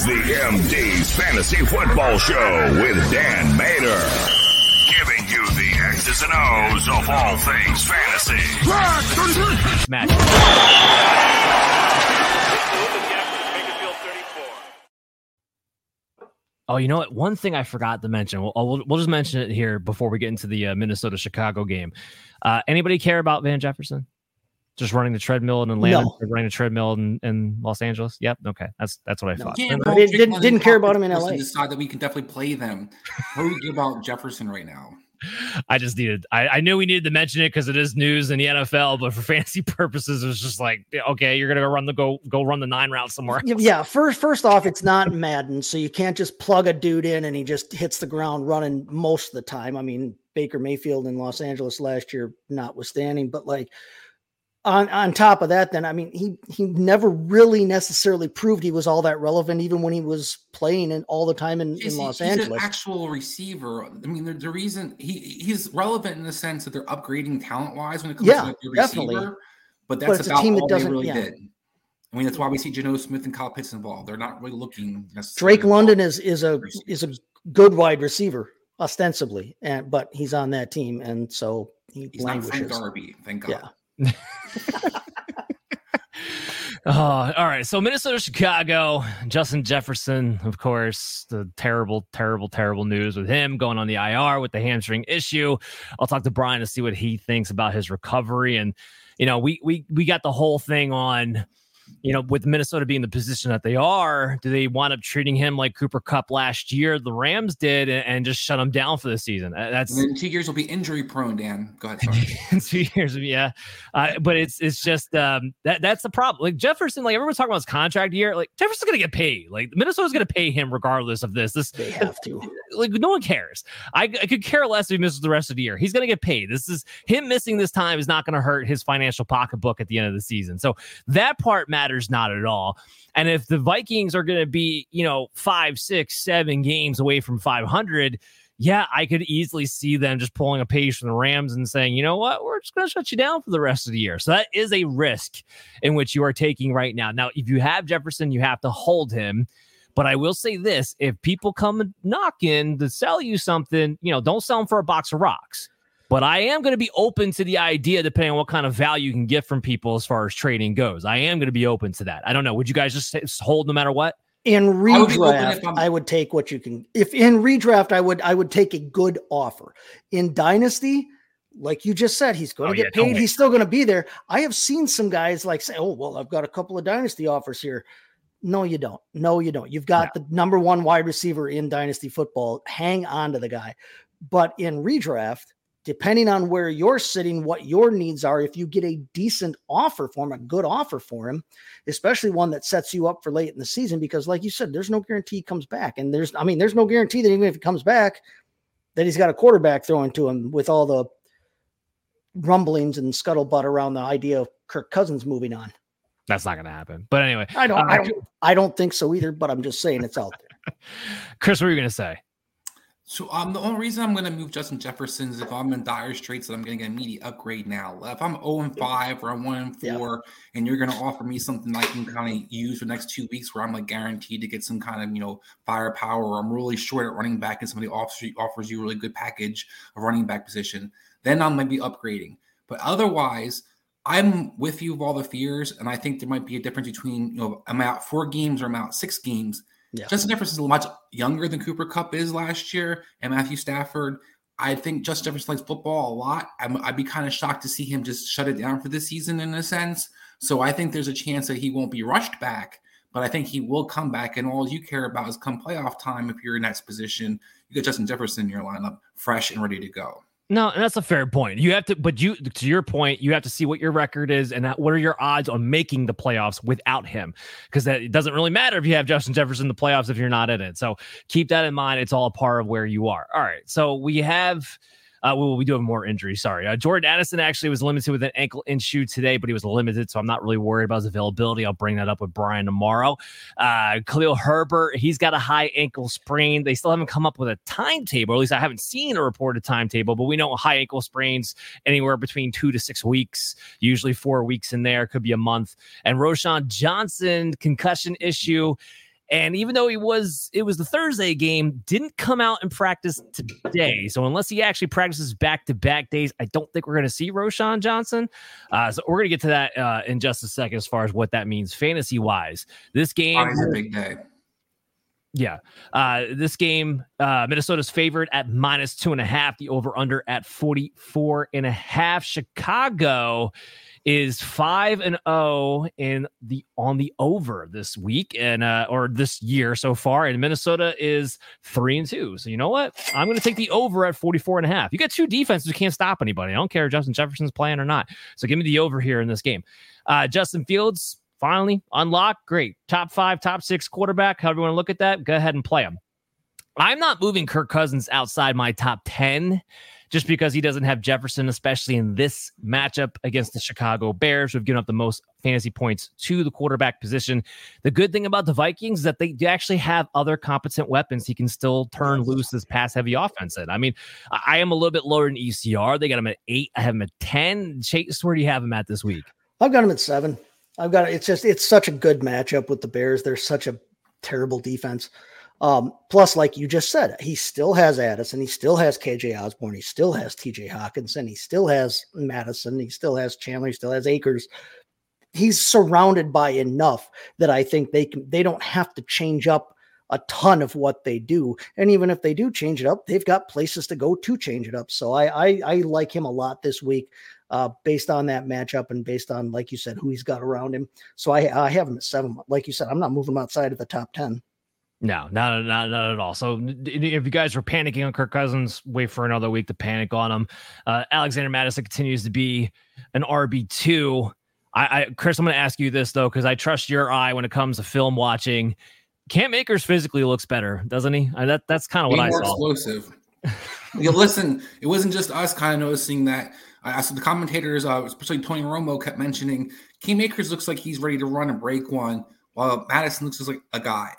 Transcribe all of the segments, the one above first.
is the MD's Fantasy Football Show with Dan Mater. Giving you the X's and O's of all things fantasy. Match. Oh, you know what? One thing I forgot to mention. We'll, we'll, we'll just mention it here before we get into the uh, Minnesota Chicago game. Uh, anybody care about Van Jefferson? Just running the treadmill in Atlanta, no. running the treadmill in, in Los Angeles. Yep. Okay. That's that's what I no, thought. Didn't, didn't, didn't care about him in LA. Decide that we can definitely play them. What do we give about Jefferson right now? I just needed. I, I knew we needed to mention it because it is news in the NFL, but for fantasy purposes, it was just like, okay, you're gonna go run the go go run the nine route somewhere. Else. Yeah. First, first off, it's not Madden, so you can't just plug a dude in and he just hits the ground running most of the time. I mean, Baker Mayfield in Los Angeles last year, notwithstanding, but like on on top of that, then I mean he he never really necessarily proved he was all that relevant, even when he was playing in all the time in, in Los he's Angeles. An actual receiver. I mean, the, the, reason he he's relevant in the sense that they're upgrading talent wise when it comes yeah, to like the definitely. receiver. But that's but about all they really yeah. did. I mean, that's why we see Geno Smith and Kyle Pitts involved. They're not really looking. Drake London is is a is a good wide receiver ostensibly, and but he's on that team, and so he he's languishes. not Frank Darby. Thank God. Yeah. Oh, all right. So Minnesota, Chicago, Justin Jefferson, of course, the terrible, terrible, terrible news with him going on the IR with the hamstring issue. I'll talk to Brian to see what he thinks about his recovery. And, you know, we we we got the whole thing on you know, with Minnesota being the position that they are, do they wind up treating him like Cooper Kupp last year, the Rams did, and, and just shut him down for the season? Uh, that's in two years will be injury prone. Dan, go ahead. in two years, yeah. Uh, but it's it's just um, that that's the problem. Like Jefferson, like everyone's talking about his contract year. Like Jefferson's gonna get paid. Like Minnesota's gonna pay him regardless of this. This they have to. Like no one cares. I, I could care less if he misses the rest of the year. He's gonna get paid. This is him missing this time is not gonna hurt his financial pocketbook at the end of the season. So that part matters not at all. And if the Vikings are going to be, you know, five, six, seven games away from 500, yeah, I could easily see them just pulling a page from the Rams and saying, you know what, we're just going to shut you down for the rest of the year. So that is a risk in which you are taking right now. Now, if you have Jefferson, you have to hold him. But I will say this if people come knocking to sell you something, you know, don't sell them for a box of rocks. But I am going to be open to the idea, depending on what kind of value you can get from people as far as trading goes. I am going to be open to that. I don't know. Would you guys just hold no matter what? In redraft, I would, I would take what you can. If in redraft, I would I would take a good offer. In dynasty, like you just said, he's going to oh, get yeah, paid. He's still going to be there. I have seen some guys like say, "Oh, well, I've got a couple of dynasty offers here." No, you don't. No, you don't. You've got no. the number one wide receiver in dynasty football. Hang on to the guy. But in redraft, depending on where you're sitting, what your needs are, if you get a decent offer for him, a good offer for him, especially one that sets you up for late in the season, because like you said, there's no guarantee he comes back. And there's, I mean, there's no guarantee that even if he comes back, that he's got a quarterback throwing to him with all the rumblings and scuttlebutt around the idea of Kirk Cousins moving on. That's not going to happen. But anyway, I don't, uh, I don't, I don't think so either. But I'm just saying it's out there. Chris, what are you going to say? So um, the only reason I'm going to move Justin Jefferson is if I'm in dire straits that I'm going to get an immediate upgrade now. If I'm 0 and 5 or I'm 1 and 4, yeah. and you're going to offer me something I can kind of use for the next two weeks where I'm like guaranteed to get some kind of you know firepower, or I'm really short at running back and somebody offers offers you a really good package of running back position, then I might be upgrading. But otherwise, I'm with you of all the fears, and I think there might be a difference between you know I'm out four games or I'm out six games yeah. Justin Jefferson is much younger than Cooper Kupp is last year, and Matthew Stafford. I think Justin Jefferson likes football a lot. i would be kind of shocked to see him just shut it down for this season in a sense. So I think there's a chance that he won't be rushed back, but I think he will come back. And all you care about is come playoff time. If you're in that position, you get Justin Jefferson in your lineup, fresh and ready to go. No, and that's a fair point. You have to, but you, to your point, you have to see what your record is and what are your odds on making the playoffs without him, because that it doesn't really matter if you have Justin Jefferson in the playoffs if you're not in it. So keep that in mind. It's all a part of where you are. All right. So we have uh, well, we do have more injuries. Sorry. Uh, Jordan Addison actually was limited with an ankle issue today, but he was limited. So I'm not really worried about his availability. I'll bring that up with Brian tomorrow. Uh, Khalil Herbert, he's got a high ankle sprain. They still haven't come up with a timetable. At least I haven't seen a reported timetable, but we know high ankle sprains anywhere between two to six weeks, usually four weeks in there, could be a month. And Roschon Johnson, concussion issue And even though he was, it was the Thursday game, didn't come out and practice today. So unless he actually practices back to back days, I don't think we're going to see Roschon Johnson. Uh, so we're going to get to that uh, in just a second as far as what that means fantasy wise. This game, a big day. Yeah. Uh, this game, uh, Minnesota's favored at minus two and a half, the over under at 44 and a half. Chicago is five and zero oh in the on the over this week and uh, or this year so far, and Minnesota is three and two. So you know what? I'm going to take the over at 44 and a half. You got two defenses who can't stop anybody. I don't care if Justin Jefferson's playing or not. So give me the over here in this game. Uh, Justin Fields finally unlock. Great. Top five, top six quarterback. However you want to look at that, go ahead and play him. I'm not moving Kirk Cousins outside my top 10 just because he doesn't have Jefferson, especially in this matchup against the Chicago Bears, who've given up the most fantasy points to the quarterback position. The good thing about the Vikings is that they actually have other competent weapons he can still turn loose this pass heavy offense in. I mean, I am a little bit lower in ECR. They got him at eight. I have him at 10. Chase, where do you have him at this week? I've got him at seven. I've got it's just it's such a good matchup with the Bears. They're such a terrible defense. Um, plus, like you just said, he still has Addison, he still has KJ Osborn, he still has TJ Hockenson, he still has Mattison, he still has Chandler, he still has Akers. He's surrounded by enough that I think they can they don't have to change up a ton of what they do. And even if they do change it up, they've got places to go to change it up. So I I, I like him a lot this week uh, based on that matchup and based on, like you said, who he's got around him. So I, I have him at seven. Like you said, I'm not moving him outside of the top 10. No, not, not, not at all. So if you guys were panicking on Kirk Cousins, wait for another week to panic on him. Uh, Alexander Mattison continues to be an RB2. I, I Chris, I'm going to ask you this though, because I trust your eye when it comes to film watching. Cam Akers physically looks better, doesn't he? I, that that's kind of what I saw. More explosive. you listen, it wasn't just us kind of noticing that I saw the commentators, uh, especially Tony Romo, kept mentioning Cam Akers looks like he's ready to run and break one, while Mattison looks like a guy.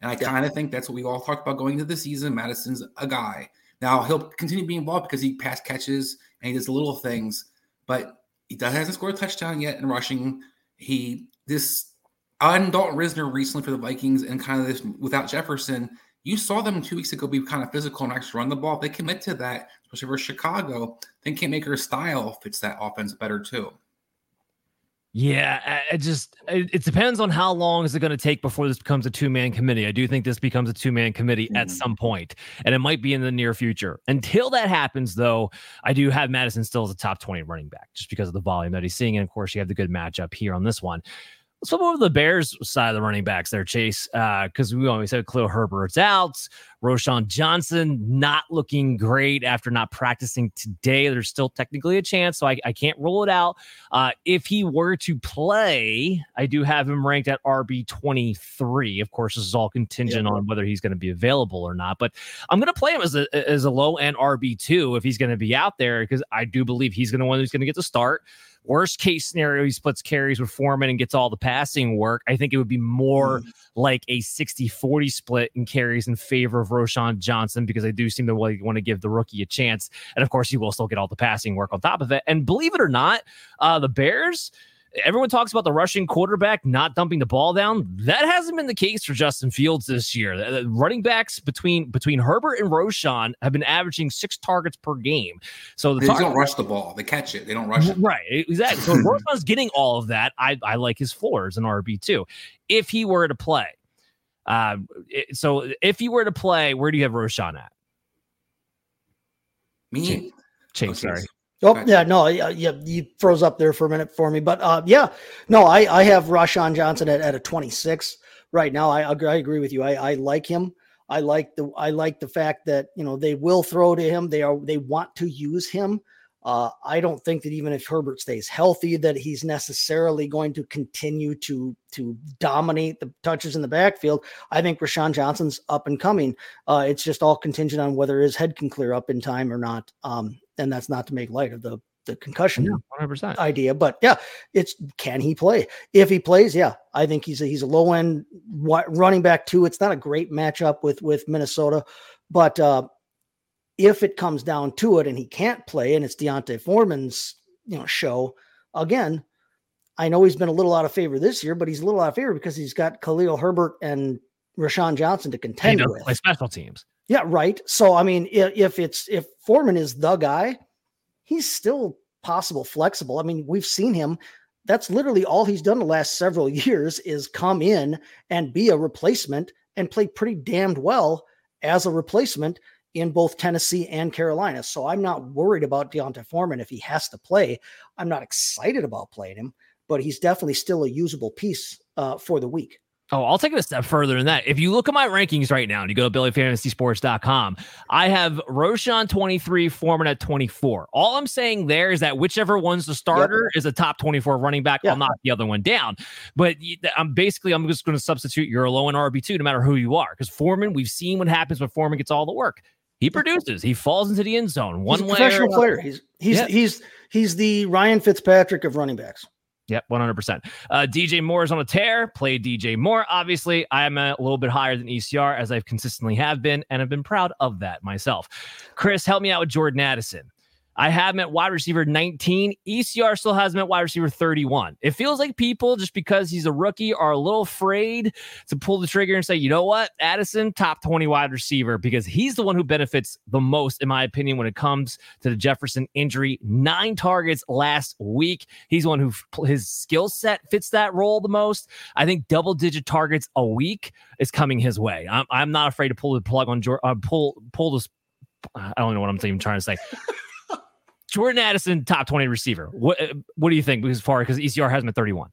And I kind of think that's what we all talked about going into the season. Mattison's a guy. Now he'll continue being involved because he pass catches and he does little things, but he does hasn't scored a touchdown yet in rushing. He this on Dalton Risner recently for the Vikings and kind of this without Jefferson. You saw them two weeks ago be kind of physical and actually run the ball. If they commit to that, especially for Chicago, then Cam Akers style fits that offense better too. Yeah, it just it, it, depends on how long is it going to take before this becomes a two man committee. I do think this becomes a two man committee mm-hmm. at some point, and it might be in the near future. Until that happens, though, I do have Mattison still as a top twenty running back just because of the volume that he's seeing, and of course, you have the good matchup here on this one. Let's flip over to the Bears side of the running backs there, Chase, because uh, we always said Khalil Herbert's out. Roschon Johnson not looking great after not practicing today. There's still technically a chance, so I, I can't rule it out. Uh, if he were to play, I do have him ranked at RB 23. Of course, this is all contingent yeah. on whether he's going to be available or not. But I'm going to play him as a as a low end RB two if he's going to be out there because I do believe he's going to one who's going to get the start. Worst case scenario, he splits carries with Foreman and gets all the passing work. I think it would be more mm. like a 60 40 split in carries in favor of Roschon Johnson because I do seem to want to give the rookie a chance. And of course, he will still get all the passing work on top of it. And believe it or not, uh, the Bears everyone talks about the rushing quarterback not dumping the ball down. That hasn't been the case for Justin Fields this year. The running backs between between Herbert and Roschon have been averaging six targets per game. So the they don't rush the ball; they catch it. They don't rush it. Right, exactly. So Roschon's getting all of that. I I like his floors an RB too. If he were to play, uh, so if he were to play, where do you have Roschon at? Me, Chase. Chase oh, sorry. Oh yeah, no, yeah, yeah, you froze up there for a minute for me, but uh, yeah, no, I I have Roschon Johnson at, at a 26 right now. I I agree with you. I I like him. I like the I like the fact that you know they will throw to him. They are they want to use him. Uh, I don't think that even if Herbert stays healthy, that he's necessarily going to continue to to dominate the touches in the backfield. I think Roschon Johnson's up and coming. Uh, it's just all contingent on whether his head can clear up in time or not. Um, and that's not to make light of the the concussion yeah, 100%. idea. But yeah, it's can he play? If he plays, yeah, I think he's a, he's a low end running back too. It's not a great matchup with with Minnesota, but uh, if it comes down to it and he can't play and it's D'Onta Foreman's you know show again. I know he's been a little out of favor this year, but he's a little out of favor because he's got Khalil Herbert and Roschon Johnson to contend with. Play special teams. Yeah, right. So I mean, if, it's if Foreman is the guy, he's still possible flexible. I mean, we've seen him. That's literally all he's done the last several years is come in and be a replacement and play pretty damned well as a replacement in both Tennessee and Carolina. So I'm not worried about D'Onta Foreman if he has to play. I'm not excited about playing him, but he's definitely still a usable piece uh, for the week. Oh, I'll take it a step further than that. If you look at my rankings right now and you go to BillyFantasySports.com, I have Roschon 23, Foreman at 24. All I'm saying there is that whichever one's the starter yep. is a top 24 running back. I'll knock the other one down. But I'm basically, I'm just going to substitute your low and RB2 no matter who you are. Because Foreman, we've seen what happens when Foreman gets all the work. He produces. He falls into the end zone. One he's professional player. He's he's yep. he's he's the Ryan Fitzpatrick of running backs. Yep, 100%. Uh, DJ Moore is on a tear. Play DJ Moore. Obviously, I am a little bit higher than ECR as I've consistently have been, and I've been proud of that myself. Chris, help me out with Jordan Addison. I have him at wide receiver 19. ECR still has him at wide receiver 31. It feels like people, just because he's a rookie, are a little afraid to pull the trigger and say, you know what, Addison, top 20 wide receiver, because he's the one who benefits the most, in my opinion, when it comes to the Jefferson injury. Nine targets last week. He's one who his skill set fits that role the most. I think double digit targets a week is coming his way. I'm, I'm not afraid to pull the plug on George. uh, pull pull this. I don't know what I'm even trying to say. Jordan Addison, top 20 receiver. What uh, what do you think as far because ECR has him at 31?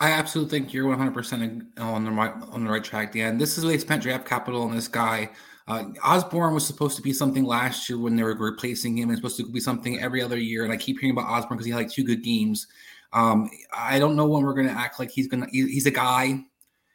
I absolutely think you're 100% on the right on the right track, Dan. This is they spent draft capital on this guy. Uh, Osborn was supposed to be something last year when they were replacing him. It's supposed to be something every other year, and I keep hearing about Osborn because he had like two good games. Um, I don't know when we're going to act like he's going to. He's a guy.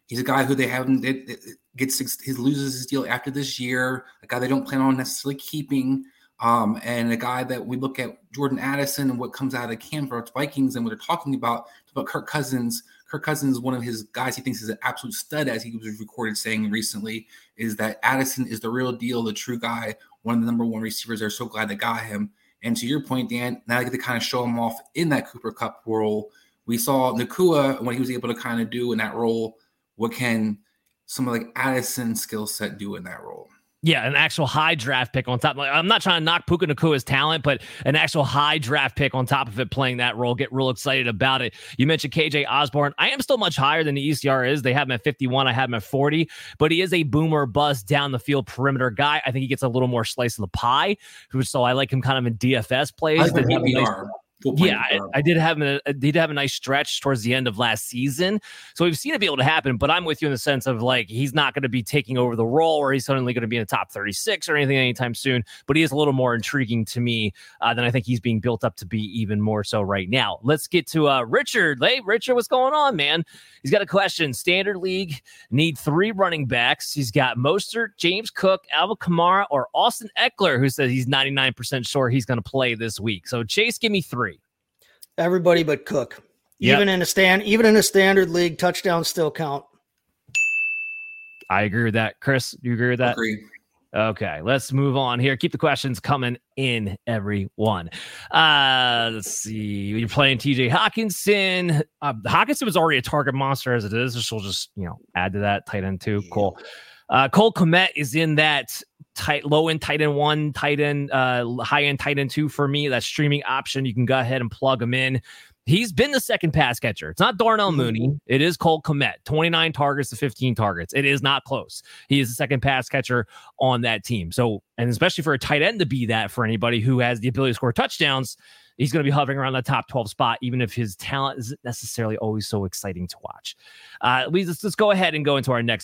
He's a guy who they haven't it, it gets his loses his deal after this year. A guy they don't plan on necessarily keeping. Um, and a guy that we look at Jordan Addison and what comes out of for Vikings and what they're talking about about Kirk Cousins. Kirk Cousins, one of his guys he thinks is an absolute stud, as he was recorded saying recently, is that Addison is the real deal, the true guy, one of the number one receivers. They're so glad they got him. And to your point, Dan, now they get to kind of show him off in that Cooper Kupp role. We saw Nacua what he was able to kind of do in that role. What can some of like Addison's skill set do in that role? Yeah, an actual high draft pick on top. Like, I'm not trying to knock Puka Nacua's talent, but an actual high draft pick on top of it playing that role. Get real excited about it. You mentioned KJ Osborn. I am still much higher than the ECR is. They have him at 51. I have him at 40, but he is a boomer bust down the field perimeter guy. I think he gets a little more slice of the pie. So I like him kind of in DFS plays. Yeah, I, I, did have a did have a nice stretch towards the end of last season, so we've seen it be able to happen. But I'm with you in the sense of like he's not going to be taking over the role, or he's suddenly going to be in the top 36 or anything anytime soon. But he is a little more intriguing to me uh, than I think he's being built up to be, even more so right now. Let's get to uh, Richard. Hey, Richard, what's going on, man? He's got a question. Standard league need three running backs. He's got Mostert, James Cook, Alvin Kamara, or Austin Ekeler, who says he's 99% sure he's going to play this week. So Chase, give me three. Everybody but Cook. Yep. Even in a stand, even in a standard league, touchdowns still count. I agree with that. Chris, do you agree with that? Agree. Okay, let's move on here. Keep the questions coming in, everyone. Uh, let's see. You're playing TJ Hockenson. Uh, Hockenson was already a target monster as it is. So we'll just, you know, add to that tight end two. Yeah. Cool. Uh, Cole Kmet is in that tight low end tight end one, tight end, uh, high end tight end two for me. That streaming option, you can go ahead and plug him in. He's been the second pass catcher. It's not Darnell mm-hmm. Mooney. It is Cole Kmet. 29 targets to 15 targets. It is not close. He is the second pass catcher on that team. So, and especially for a tight end to be that for anybody who has the ability to score touchdowns, he's going to be hovering around the top 12 spot, even if his talent isn't necessarily always so exciting to watch. Uh, we, let's, let's go ahead and go into our next